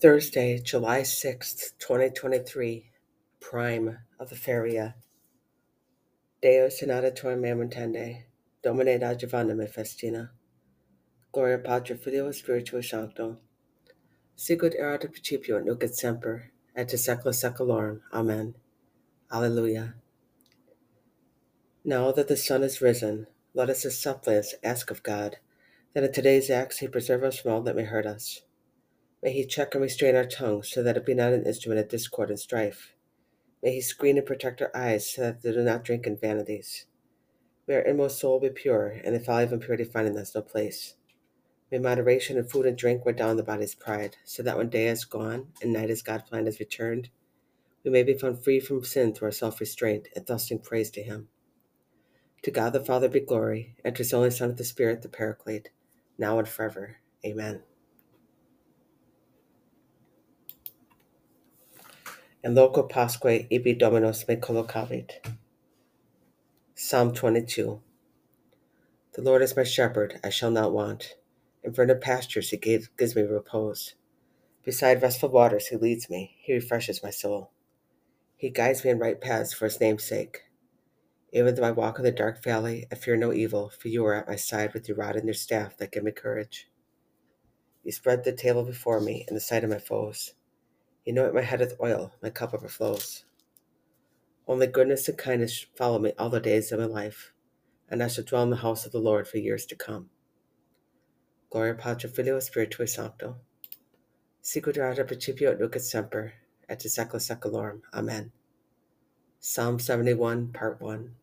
Thursday, July 6th, 2023, Prime of the Feria. Deus in adiatorium memontende, Domine adjuvanda me festina. Gloria Patri Filio Spiritus Sancto. Sicut erat in principio et nunc et semper, et to secula seculorum. Amen. Alleluia. Now that the sun is risen, let us as suppliants ask of God that in today's acts he preserve us from all that may hurt us. May he check and restrain our tongues so that it be not an instrument of discord and strife. May he screen and protect our eyes so that they do not drink in vanities. May our inmost soul be pure, and the folly of impurity find in us no place. May moderation in food and drink wear down the body's pride, so that when day is gone and night as God planned is returned, we may be found free from sin through our self restraint and thus sing praise to him. To God the Father be glory, and to his only Son, the Spirit, the Paraclete, now and forever. Amen. And loco pasque ibi dominus me collocavit. Psalm 22 The Lord is my shepherd, I shall not want. In verdant pastures he gives me repose. Beside restful waters he leads me, he refreshes my soul. He guides me in right paths for his name's sake. Even though I walk in the dark valley, I fear no evil, for you are at my side with your rod and your staff that give me courage. You spread the table before me in the sight of my foes. Anoint my head with oil, my cup overflows. Only goodness and kindness follow me all the days of my life, and I shall dwell in the house of the Lord for years to come. Gloria Patri Filio Spiritui Sancto. Sicut erat principio et nunc et semper, et secula seculorum. Amen. Psalm 71, Part 1.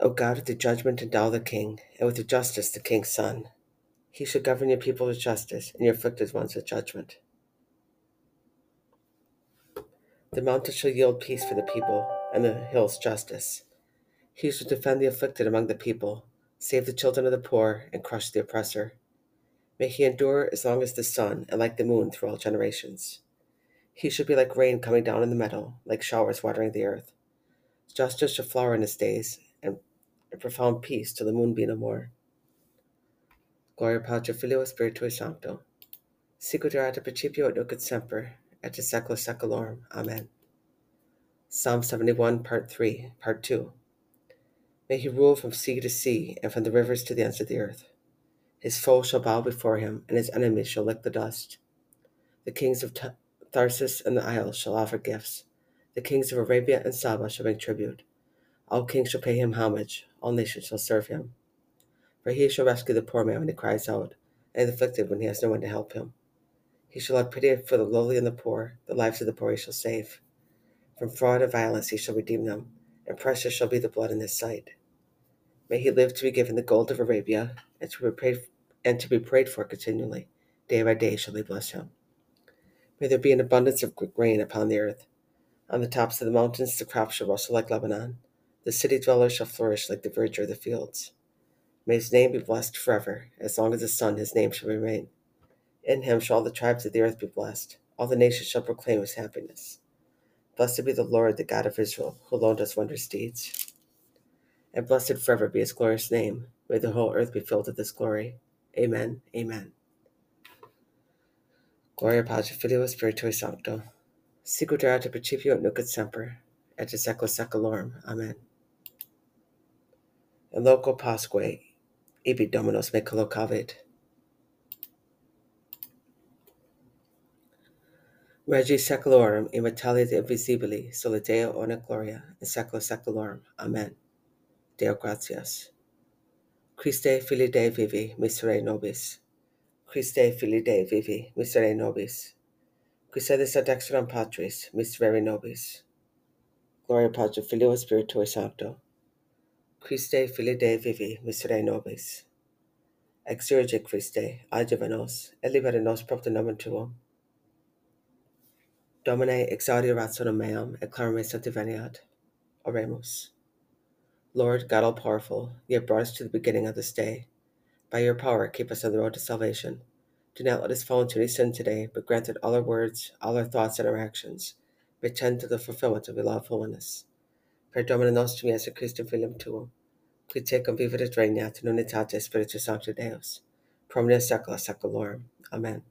O God, with the judgment endow the king, and with the justice the king's son. He shall govern your people with justice, and your afflicted ones with judgment. The mountains shall yield peace for the people, and the hills justice. He shall defend the afflicted among the people, save the children of the poor, and crush the oppressor. May he endure as long as the sun, and like the moon through all generations. He shall be like rain coming down in the meadow, like showers watering the earth. Justice shall flower in his days, and profound peace till the moon be no more. Gloria Patri Filio Spiritui Sancto. Sicut erat principio et nunc et semper, et secula seculorum. Amen. Psalm 71, Part 3, Part 2. May he rule from sea to sea and from the rivers to the ends of the earth. His foes shall bow before him, and his enemies shall lick the dust. The kings of Tharsis and the isles shall offer gifts. The kings of Arabia and Saba shall bring tribute. All kings shall pay him homage. All nations shall serve him. For he shall rescue the poor man when he cries out, and the afflicted when he has no one to help him. He shall have pity for the lowly and the poor, the lives of the poor he shall save. From fraud and violence he shall redeem them, and precious shall be the blood in his sight. May he live to be given the gold of Arabia, and to be prayed, and to be prayed for continually. Day by day shall they bless him. May there be an abundance of grain upon the earth. On the tops of the mountains the crops shall rustle like Lebanon. The city dwellers shall flourish like the verdure of the fields. May his name be blessed forever. As long as the sun, his name shall remain. In him shall all the tribes of the earth be blessed. All the nations shall proclaim his happiness. Blessed be the Lord, the God of Israel, who alone does wondrous deeds. And blessed forever be his glorious name. May the whole earth be filled with his glory. Amen. Amen. Gloria Patri Filio Spiritui Sancto. Sicut erat principio et nunc et semper, et in secula seculorum. Amen. In loco pasque, ibi Dominos me collocavit. Regi secularum immortalis invisibili soli Deo ona gloria in secula seculorum. Amen. Deo gratias. Christe fili Dei vivi, misere nobis. Christe fili Dei vivi, misere nobis. Qui sedis ad dexteram Patris, miserere nobis. Gloria Patri Filio Spiritui Sancto. Christe fili Dei vivi, misere nobis. Exurge Christe, adiuva nos, et nos propter nomen tuum. Domine exaudi rationem meam, et clarame sanctiveniat. Oremus. Lord God all powerful, you have brought us to the beginning of this day. By your power, keep us on the road to salvation. Do not let us fall into any sin today, but grant that all our words, all our thoughts, and our actions may tend to the fulfillment of your law of holiness. Per Domine nostrum Iesu Christum filium tuum, qui tecum vivit et regnat in unitate Spiritus Sancti Deus, pro omnia secula seculorum. Amen.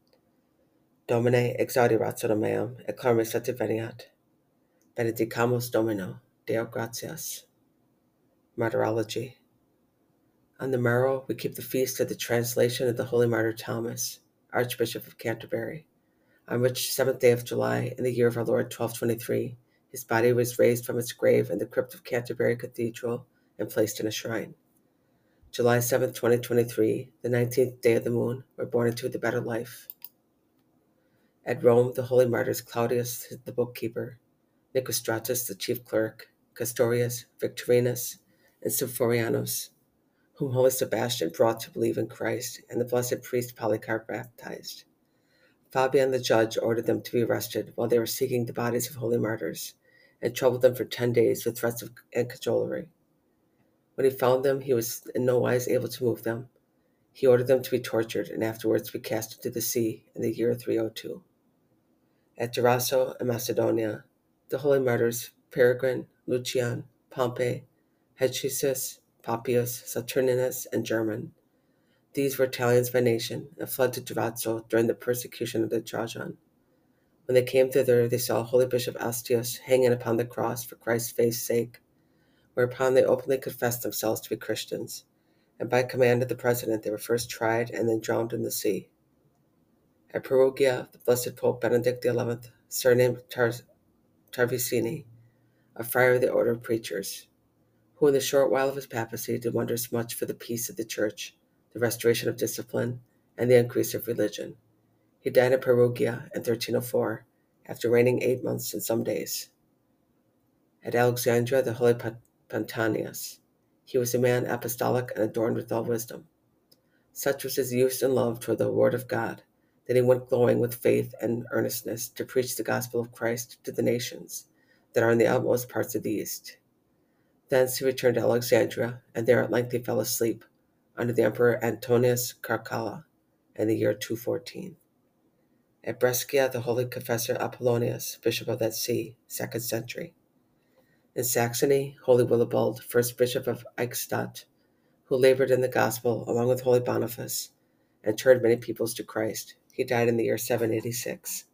Domine exaudi ratio meam, et clarme sati veniat. Benedicamus Domino, Deo gratias. Martyrology. On the morrow, we keep the feast of the translation of the Holy Martyr Thomas, Archbishop of Canterbury, on which seventh day of July, in the year of our Lord 1223, his body was raised from its grave in the crypt of Canterbury Cathedral and placed in a shrine. July 7th, 2023, the 19th day of the moon, were born into the better life. At Rome, the holy martyrs Claudius, the bookkeeper, Nicostratus, the chief clerk, Castorius, Victorinus, and Symphorianus, whom holy Sebastian brought to believe in Christ, and the blessed priest Polycarp baptized. Fabian the judge ordered them to be arrested while they were seeking the bodies of holy martyrs, and troubled them for ten days with threats of, and cajolery. When he found them, he was in no wise able to move them. He ordered them to be tortured and afterwards to be cast into the sea in the year 302. At Durazzo in Macedonia, the holy martyrs Peregrine, Lucian, Pompey, Hechisus, Papias, Saturninus, and German. These were Italians by nation and fled to Durazzo during the persecution of the Trajan. When they came thither, they saw Holy Bishop Astius hanging upon the cross for Christ's faith's sake, whereupon they openly confessed themselves to be Christians, and by command of the president they were first tried and then drowned in the sea. At Perugia, the Blessed Pope Benedict XI, surnamed Tar- Tarvisini, a friar of the Order of Preachers, who in the short while of his papacy did wonders much for the peace of the Church, the restoration of discipline, and the increase of religion. He died at Perugia in 1304, after reigning eight months and some days. At Alexandria, the Holy Pantaenus. He was a man apostolic and adorned with all wisdom. Such was his use and love toward the Word of God that he went glowing with faith and earnestness to preach the gospel of Christ to the nations that are in the outmost parts of the East. Thence he returned to Alexandria, and there at length he fell asleep under the Emperor Antoninus Caracalla in the year 214. At Brescia, the holy confessor Apollonius, bishop of that see, second century. In Saxony, Holy Willibald, first bishop of Eichstatt, who labored in the gospel along with Holy Boniface and turned many peoples to Christ. He died in the year 786,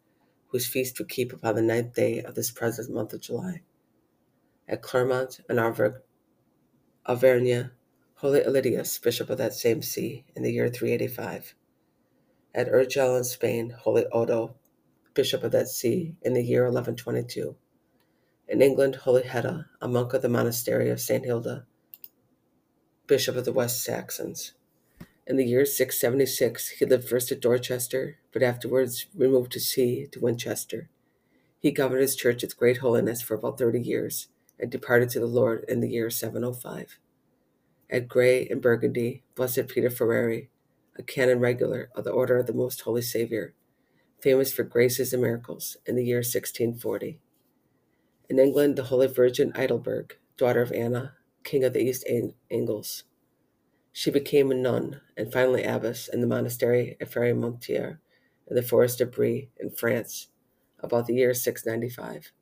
whose feast we keep upon the ninth day of this present month of July. At Clermont and Auvergne, Holy Elidius, bishop of that same see, in the year 385. At Urgel in Spain, Holy Odo, bishop of that see, in the year 1122. In England, Holy Hedda, a monk of the monastery of St. Hilda, bishop of the West Saxons. In the year 676, he lived first at Dorchester, but afterwards removed to see to Winchester. He governed his church with great holiness for about 30 years and departed to the Lord in the year 705. At Gray in Burgundy, Blessed Peter Fourier, a canon regular of the Order of the Most Holy Savior, famous for graces and miracles, in the year 1640. In England, the Holy Virgin Idalberg, daughter of Anna, king of the East Angles. She became a nun and finally abbess in the monastery of Montier in the forest of Brie in France about the year 695,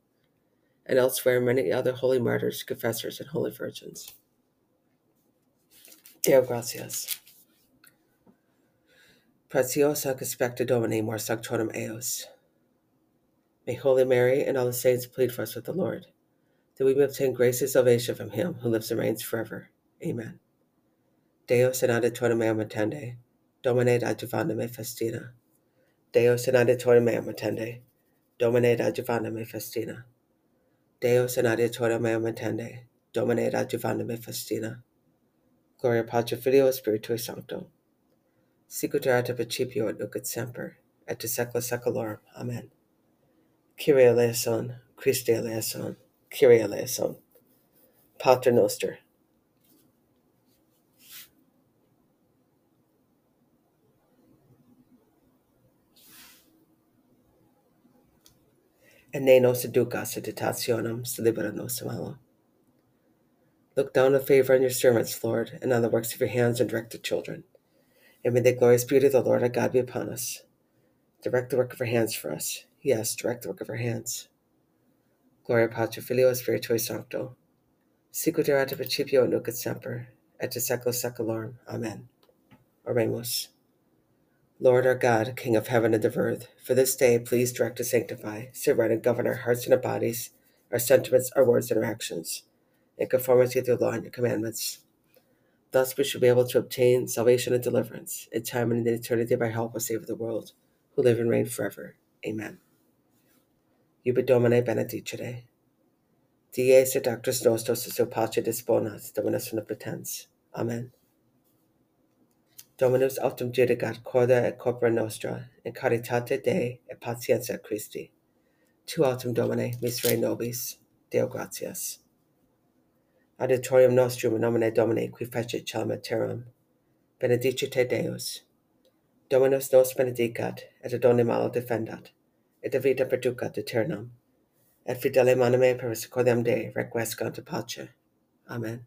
and elsewhere many other holy martyrs, confessors, and holy virgins. Deo gratias. Preciosa conspecta Domini mor sanctorum eos. May Holy Mary and all the saints plead for us with the Lord, that we may obtain grace and salvation from him who lives and reigns forever. Amen. Deus in adiutorium meam attende, Domine adjuvanda me festina. Deus in adiutorium meam attende, Domine adjuvanda me festina. Deus in adiutorium meam attende, Domine adjuvanda me festina. Gloria Patri Filio Spiritui Sancto. Sicut erat principio et nunc et semper, et de secula seculorum. Amen. Kyrie eleison, Christe eleison, Kyrie eleison. Pater noster. And ne nos educas et tentationem, libera nos malo. Look down with favor on your servants, Lord, and on the works of your hands, and direct the children. And may the glorious beauty of the Lord our God be upon us. Direct the work of our hands for us. Yes, direct the work of our hands. Gloria Patri Filio Spiritui Sancto. Sicut erat principio nunc et semper, et de secula seculorum. Amen. Oremus. Lord our God, King of heaven and of earth, for this day please direct and sanctify, sit and govern our hearts and our bodies, our sentiments, our words, and our actions, in conformity with your law and your commandments. Thus we shall be able to obtain salvation and deliverance, in time and in eternity by help of Savior of the world, who live and reign forever. Amen. Iube Domine benedicere. Dies et actus nostros et pace disponas, Dominus omnipotens. Amen. Dominus autem judicat corda et corpora nostra, in caritate Dei et patientia Christi. Tu autem Domine miserere nobis, Deo gratias. Auditorium nostrum in nomine Domine qui fecit celma terram. Benedicite Deus. Dominus nos benedicat, et ad omni malo defendat, et ad vita perducat aeternam. Et fidelem anime per misericordiam Dei requiescant in pace. Amen.